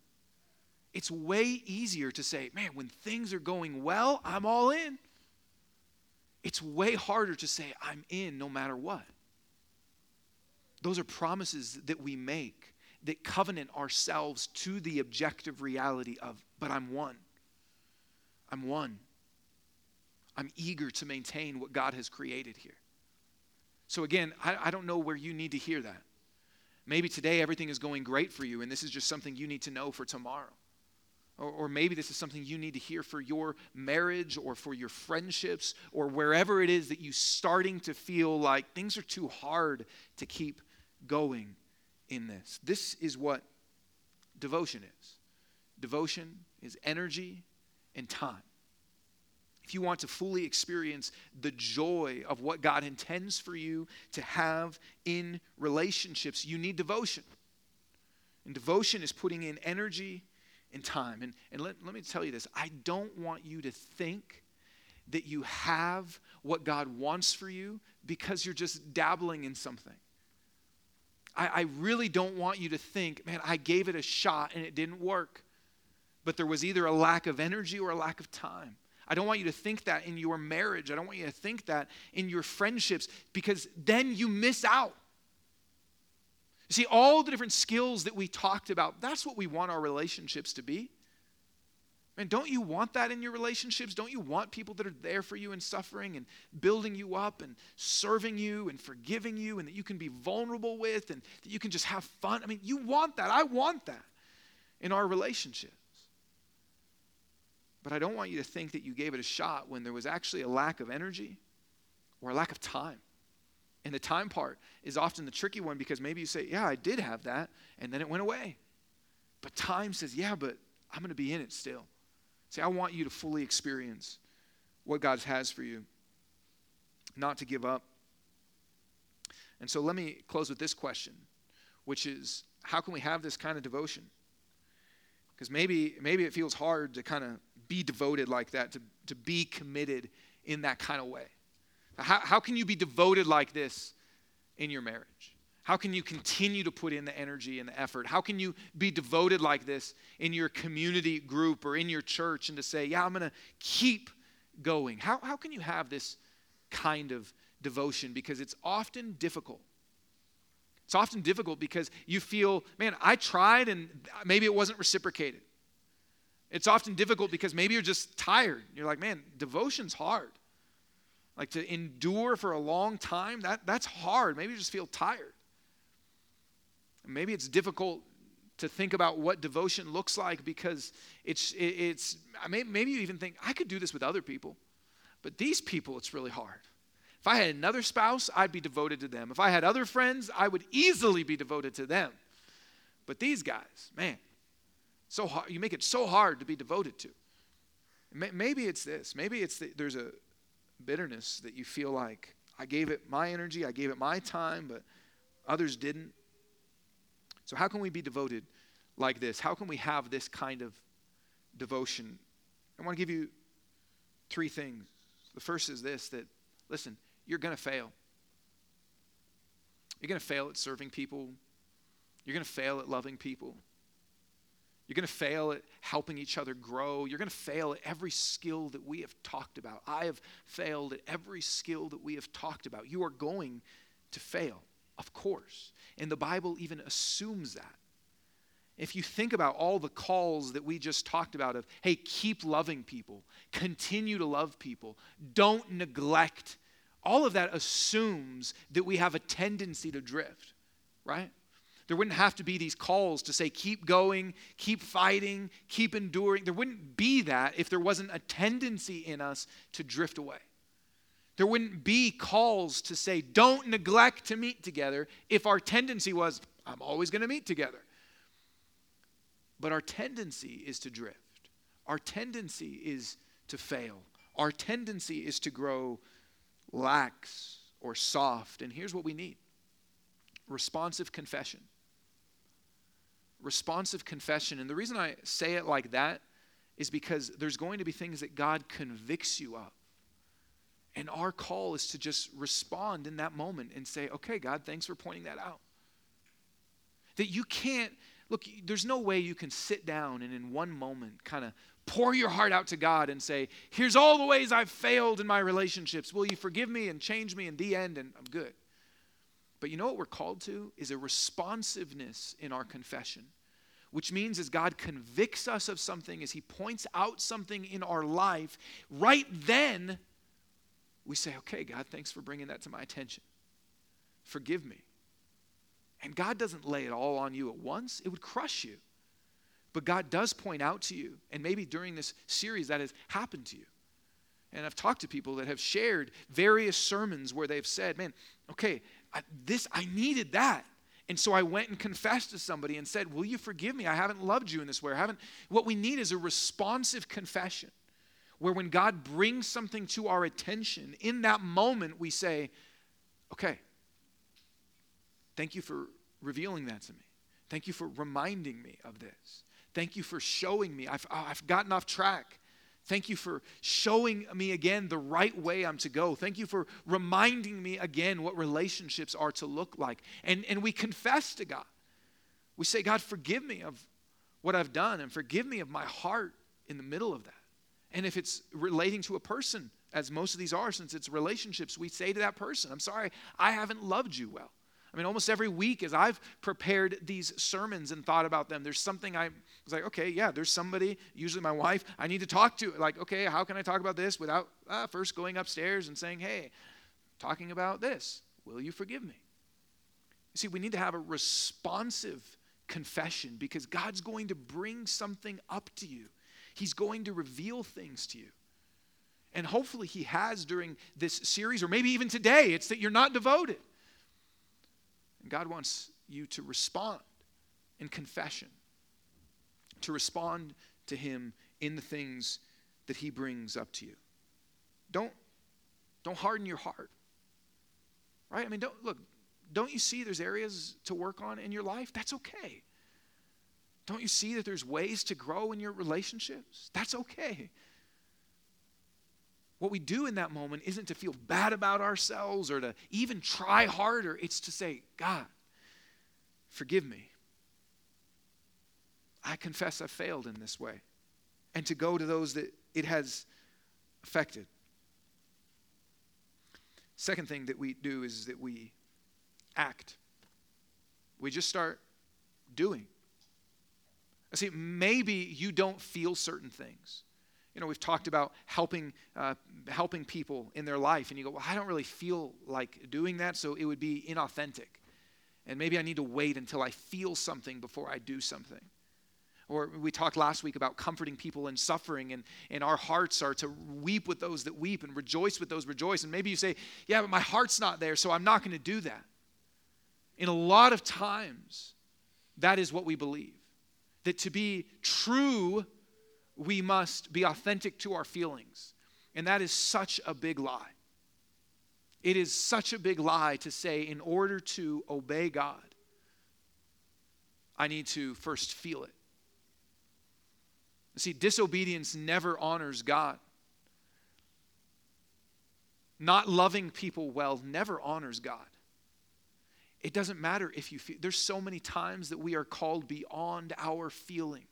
It's way easier to say, man, when things are going well, I'm all in. It's way harder to say, I'm in no matter what. Those are promises that we make that covenant ourselves to the objective reality of, but I'm one. I'm one. I'm eager to maintain what God has created here. So, again, I, I don't know where you need to hear that. Maybe today everything is going great for you, and this is just something you need to know for tomorrow. Or, or maybe this is something you need to hear for your marriage or for your friendships or wherever it is that you're starting to feel like things are too hard to keep going in this. This is what devotion is devotion is energy and time. If you want to fully experience the joy of what God intends for you to have in relationships, you need devotion. And devotion is putting in energy in time. And, and let, let me tell you this I don't want you to think that you have what God wants for you because you're just dabbling in something. I, I really don't want you to think, man, I gave it a shot and it didn't work. But there was either a lack of energy or a lack of time. I don't want you to think that in your marriage. I don't want you to think that in your friendships because then you miss out. You see, all the different skills that we talked about, that's what we want our relationships to be. Man, don't you want that in your relationships? Don't you want people that are there for you in suffering and building you up and serving you and forgiving you and that you can be vulnerable with and that you can just have fun? I mean, you want that. I want that in our relationships. But I don't want you to think that you gave it a shot when there was actually a lack of energy or a lack of time. And the time part is often the tricky one because maybe you say, Yeah, I did have that, and then it went away. But time says, Yeah, but I'm going to be in it still. See, I want you to fully experience what God has for you, not to give up. And so let me close with this question, which is how can we have this kind of devotion? Because maybe, maybe it feels hard to kind of be devoted like that, to, to be committed in that kind of way. How, how can you be devoted like this in your marriage? How can you continue to put in the energy and the effort? How can you be devoted like this in your community group or in your church and to say, yeah, I'm going to keep going? How, how can you have this kind of devotion? Because it's often difficult. It's often difficult because you feel, man, I tried and maybe it wasn't reciprocated. It's often difficult because maybe you're just tired. You're like, man, devotion's hard. Like to endure for a long time, that, that's hard. Maybe you just feel tired. Maybe it's difficult to think about what devotion looks like because it's, it's maybe you even think, I could do this with other people, but these people, it's really hard. If I had another spouse, I'd be devoted to them. If I had other friends, I would easily be devoted to them. But these guys, man, so hard, you make it so hard to be devoted to. Maybe it's this. Maybe it's that there's a bitterness that you feel like I gave it my energy, I gave it my time, but others didn't. So, how can we be devoted like this? How can we have this kind of devotion? I want to give you three things. The first is this that, listen, you're going to fail. You're going to fail at serving people, you're going to fail at loving people. You're going to fail at helping each other grow. You're going to fail at every skill that we have talked about. I have failed at every skill that we have talked about. You are going to fail, of course. And the Bible even assumes that. If you think about all the calls that we just talked about of, hey, keep loving people, continue to love people, don't neglect, all of that assumes that we have a tendency to drift, right? There wouldn't have to be these calls to say, keep going, keep fighting, keep enduring. There wouldn't be that if there wasn't a tendency in us to drift away. There wouldn't be calls to say, don't neglect to meet together if our tendency was, I'm always going to meet together. But our tendency is to drift. Our tendency is to fail. Our tendency is to grow lax or soft. And here's what we need responsive confession responsive confession. And the reason I say it like that is because there's going to be things that God convicts you of. And our call is to just respond in that moment and say, okay, God, thanks for pointing that out. That you can't, look, there's no way you can sit down and in one moment kind of pour your heart out to God and say, here's all the ways I've failed in my relationships. Will you forgive me and change me in the end? And I'm good. But you know what we're called to is a responsiveness in our confession, which means as God convicts us of something, as He points out something in our life, right then we say, Okay, God, thanks for bringing that to my attention. Forgive me. And God doesn't lay it all on you at once, it would crush you. But God does point out to you, and maybe during this series that has happened to you. And I've talked to people that have shared various sermons where they've said, Man, okay, This, I needed that. And so I went and confessed to somebody and said, Will you forgive me? I haven't loved you in this way. I haven't. What we need is a responsive confession where when God brings something to our attention, in that moment we say, Okay, thank you for revealing that to me. Thank you for reminding me of this. Thank you for showing me. I've, I've gotten off track. Thank you for showing me again the right way I'm to go. Thank you for reminding me again what relationships are to look like. And, and we confess to God. We say, God, forgive me of what I've done and forgive me of my heart in the middle of that. And if it's relating to a person, as most of these are, since it's relationships, we say to that person, I'm sorry, I haven't loved you well. I mean, almost every week as I've prepared these sermons and thought about them, there's something I was like, okay, yeah, there's somebody, usually my wife, I need to talk to. Like, okay, how can I talk about this without uh, first going upstairs and saying, hey, talking about this, will you forgive me? You see, we need to have a responsive confession because God's going to bring something up to you, He's going to reveal things to you. And hopefully, He has during this series, or maybe even today, it's that you're not devoted. And God wants you to respond in confession, to respond to Him in the things that He brings up to you. Don't, don't harden your heart. Right? I mean, don't look, don't you see there's areas to work on in your life? That's okay. Don't you see that there's ways to grow in your relationships? That's okay. What we do in that moment isn't to feel bad about ourselves or to even try harder. It's to say, God, forgive me. I confess I failed in this way. And to go to those that it has affected. Second thing that we do is that we act. We just start doing. I see, maybe you don't feel certain things. You know, we've talked about helping, uh, helping people in their life, and you go, Well, I don't really feel like doing that, so it would be inauthentic. And maybe I need to wait until I feel something before I do something. Or we talked last week about comforting people in suffering, and, and our hearts are to weep with those that weep and rejoice with those rejoice. And maybe you say, Yeah, but my heart's not there, so I'm not going to do that. In a lot of times, that is what we believe. That to be true, we must be authentic to our feelings. And that is such a big lie. It is such a big lie to say, in order to obey God, I need to first feel it. See, disobedience never honors God. Not loving people well never honors God. It doesn't matter if you feel, there's so many times that we are called beyond our feelings.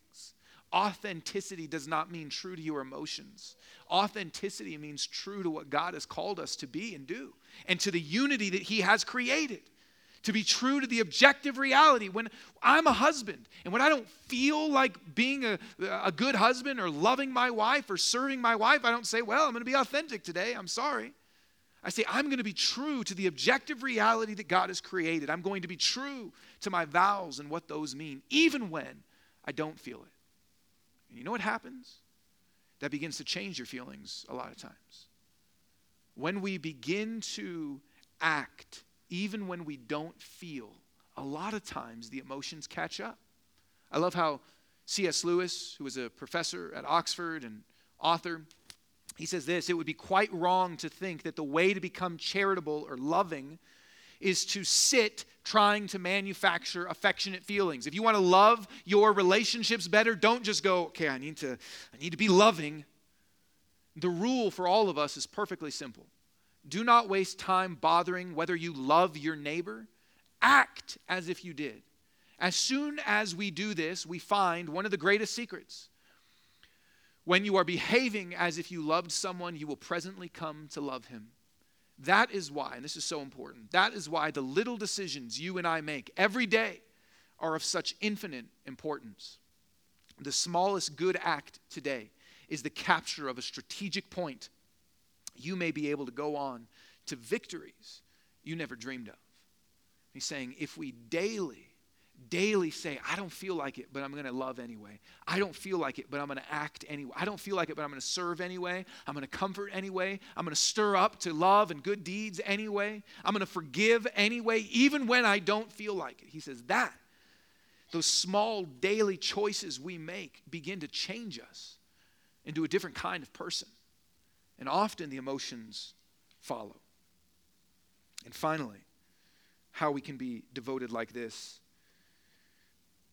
Authenticity does not mean true to your emotions. Authenticity means true to what God has called us to be and do, and to the unity that He has created to be true to the objective reality. When I'm a husband and when I don't feel like being a, a good husband or loving my wife or serving my wife, I don't say, Well, I'm going to be authentic today. I'm sorry. I say, I'm going to be true to the objective reality that God has created. I'm going to be true to my vows and what those mean, even when I don't feel it. You know what happens? That begins to change your feelings a lot of times. When we begin to act even when we don't feel, a lot of times the emotions catch up. I love how C.S. Lewis, who was a professor at Oxford and author, he says this it would be quite wrong to think that the way to become charitable or loving is to sit trying to manufacture affectionate feelings. If you want to love your relationships better, don't just go, okay, I need to I need to be loving. The rule for all of us is perfectly simple. Do not waste time bothering whether you love your neighbor. Act as if you did. As soon as we do this, we find one of the greatest secrets. When you are behaving as if you loved someone, you will presently come to love him. That is why, and this is so important, that is why the little decisions you and I make every day are of such infinite importance. The smallest good act today is the capture of a strategic point you may be able to go on to victories you never dreamed of. He's saying, if we daily, daily say, I don't feel like it, but I'm going to love anyway. I don't feel like it, but I'm going to act anyway. I don't feel like it, but I'm going to serve anyway. I'm going to comfort anyway. I'm going to stir up to love and good deeds anyway. I'm going to forgive anyway, even when I don't feel like it. He says, that, those small daily choices we make begin to change us into a different kind of person. And often the emotions follow. And finally, how we can be devoted like this.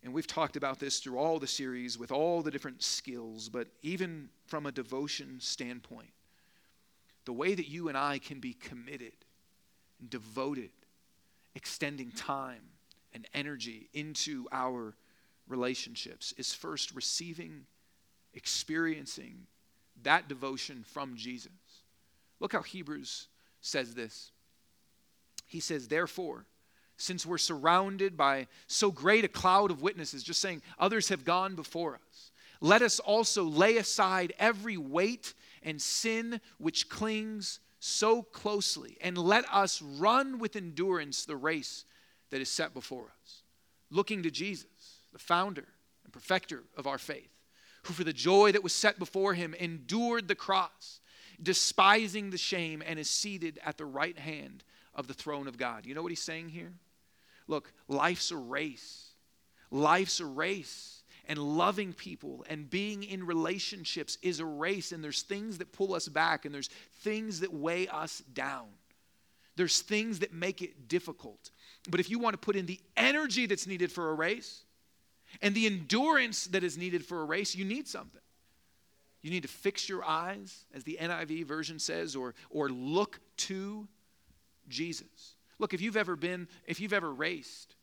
And we've talked about this through all the series with all the different skills, but even from a devotion standpoint, the way that you and I can be committed and devoted, extending time and energy into our relationships is first receiving, experiencing, that devotion from Jesus. Look how Hebrews says this. He says, Therefore, since we're surrounded by so great a cloud of witnesses, just saying others have gone before us, let us also lay aside every weight and sin which clings so closely, and let us run with endurance the race that is set before us, looking to Jesus, the founder and perfecter of our faith who for the joy that was set before him endured the cross, despising the shame, and is seated at the right hand of the throne of God. You know what he's saying here? Look, life's a race. Life's a race. And loving people and being in relationships is a race, and there's things that pull us back, and there's things that weigh us down. There's things that make it difficult. But if you want to put in the energy that's needed for a race, and the endurance that is needed for a race, you need something. You need to fix your eyes, as the NIV version says, or, or look to Jesus. Look, if you've ever been, if you've ever raced,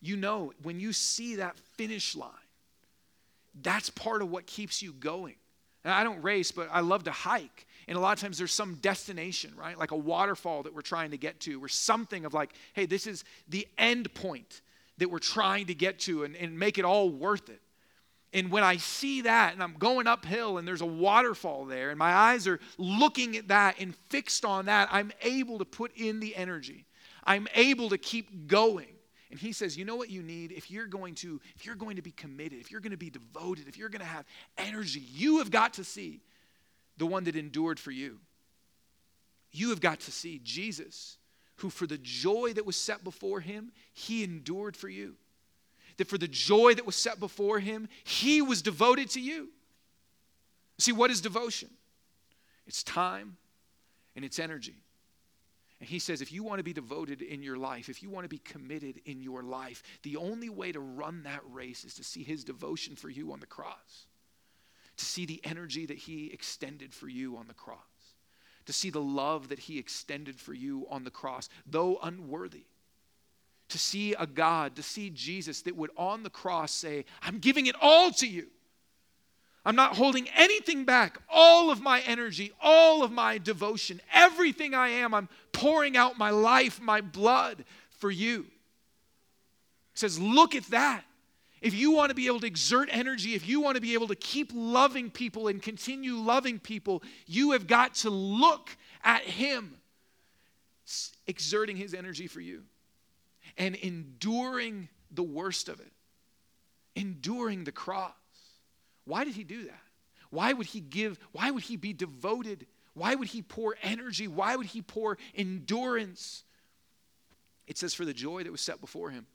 you know when you see that finish line, that's part of what keeps you going. And I don't race, but I love to hike. And a lot of times there's some destination, right? Like a waterfall that we're trying to get to, or something of like, hey, this is the end point that we're trying to get to and, and make it all worth it. And when I see that and I'm going uphill and there's a waterfall there and my eyes are looking at that and fixed on that, I'm able to put in the energy. I'm able to keep going. And he says, "You know what you need if you're going to if you're going to be committed, if you're going to be devoted, if you're going to have energy, you have got to see the one that endured for you. You have got to see Jesus, who for the joy that was set before him, he endured for you. That for the joy that was set before him, he was devoted to you. See, what is devotion? It's time and it's energy. And he says, if you want to be devoted in your life, if you want to be committed in your life, the only way to run that race is to see his devotion for you on the cross, to see the energy that he extended for you on the cross, to see the love that he extended for you on the cross, though unworthy. To see a God, to see Jesus that would on the cross say, I'm giving it all to you. I'm not holding anything back. All of my energy, all of my devotion, everything I am, I'm pouring out my life, my blood for you. He says, Look at that. If you want to be able to exert energy, if you want to be able to keep loving people and continue loving people, you have got to look at Him exerting His energy for you and enduring the worst of it, enduring the cross. Why did he do that? Why would he give, why would he be devoted? Why would he pour energy? Why would he pour endurance? It says, for the joy that was set before him.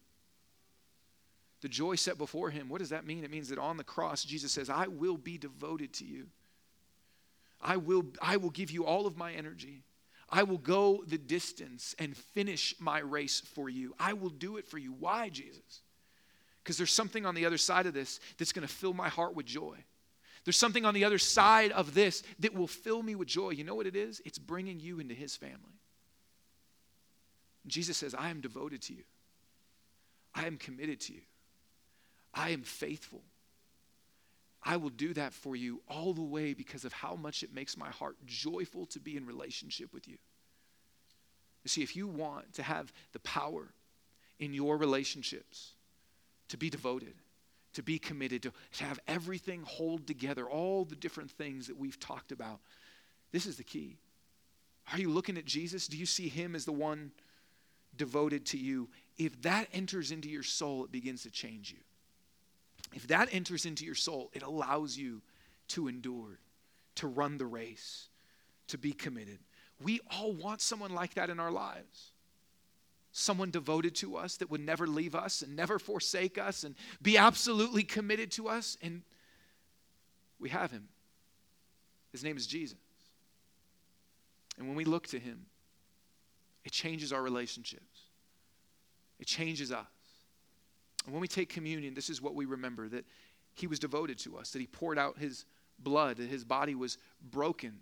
The joy set before him, what does that mean? It means that on the cross, Jesus says, I will be devoted to you. I will, I will give you all of my energy. I will go the distance and finish my race for you. I will do it for you. Why, Jesus? Because there's something on the other side of this that's going to fill my heart with joy. There's something on the other side of this that will fill me with joy. You know what it is? It's bringing you into his family. Jesus says, I am devoted to you. I am committed to you. I am faithful. I will do that for you all the way because of how much it makes my heart joyful to be in relationship with you. You see, if you want to have the power in your relationships, to be devoted, to be committed, to, to have everything hold together, all the different things that we've talked about. This is the key. Are you looking at Jesus? Do you see him as the one devoted to you? If that enters into your soul, it begins to change you. If that enters into your soul, it allows you to endure, to run the race, to be committed. We all want someone like that in our lives someone devoted to us that would never leave us and never forsake us and be absolutely committed to us. And we have him. His name is Jesus. And when we look to him, it changes our relationships, it changes us. And when we take communion, this is what we remember that he was devoted to us, that he poured out his blood, that his body was broken.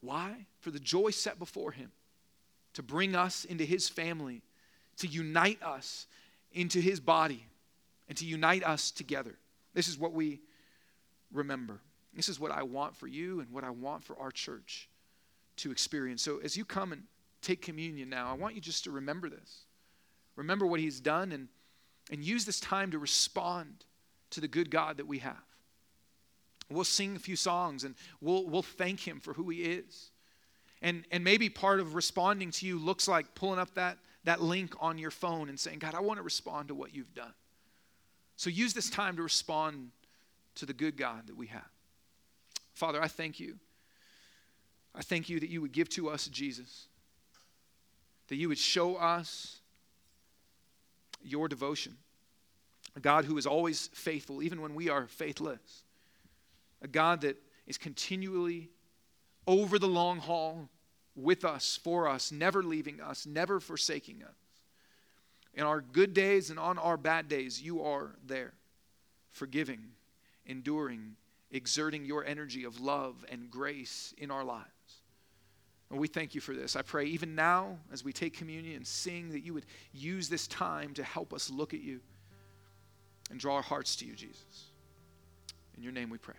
Why? For the joy set before him to bring us into his family, to unite us into his body, and to unite us together. This is what we remember. This is what I want for you and what I want for our church to experience. So as you come and take communion now, I want you just to remember this. Remember what he's done and, and use this time to respond to the good God that we have. We'll sing a few songs and we'll, we'll thank him for who he is. And, and maybe part of responding to you looks like pulling up that, that link on your phone and saying, God, I want to respond to what you've done. So use this time to respond to the good God that we have. Father, I thank you. I thank you that you would give to us Jesus, that you would show us your devotion. A God who is always faithful, even when we are faithless. A God that is continually over the long haul with us, for us, never leaving us, never forsaking us. In our good days and on our bad days, you are there, forgiving, enduring, exerting your energy of love and grace in our lives. And we thank you for this. I pray even now, as we take communion and sing, that you would use this time to help us look at you and draw our hearts to you, Jesus. In your name we pray.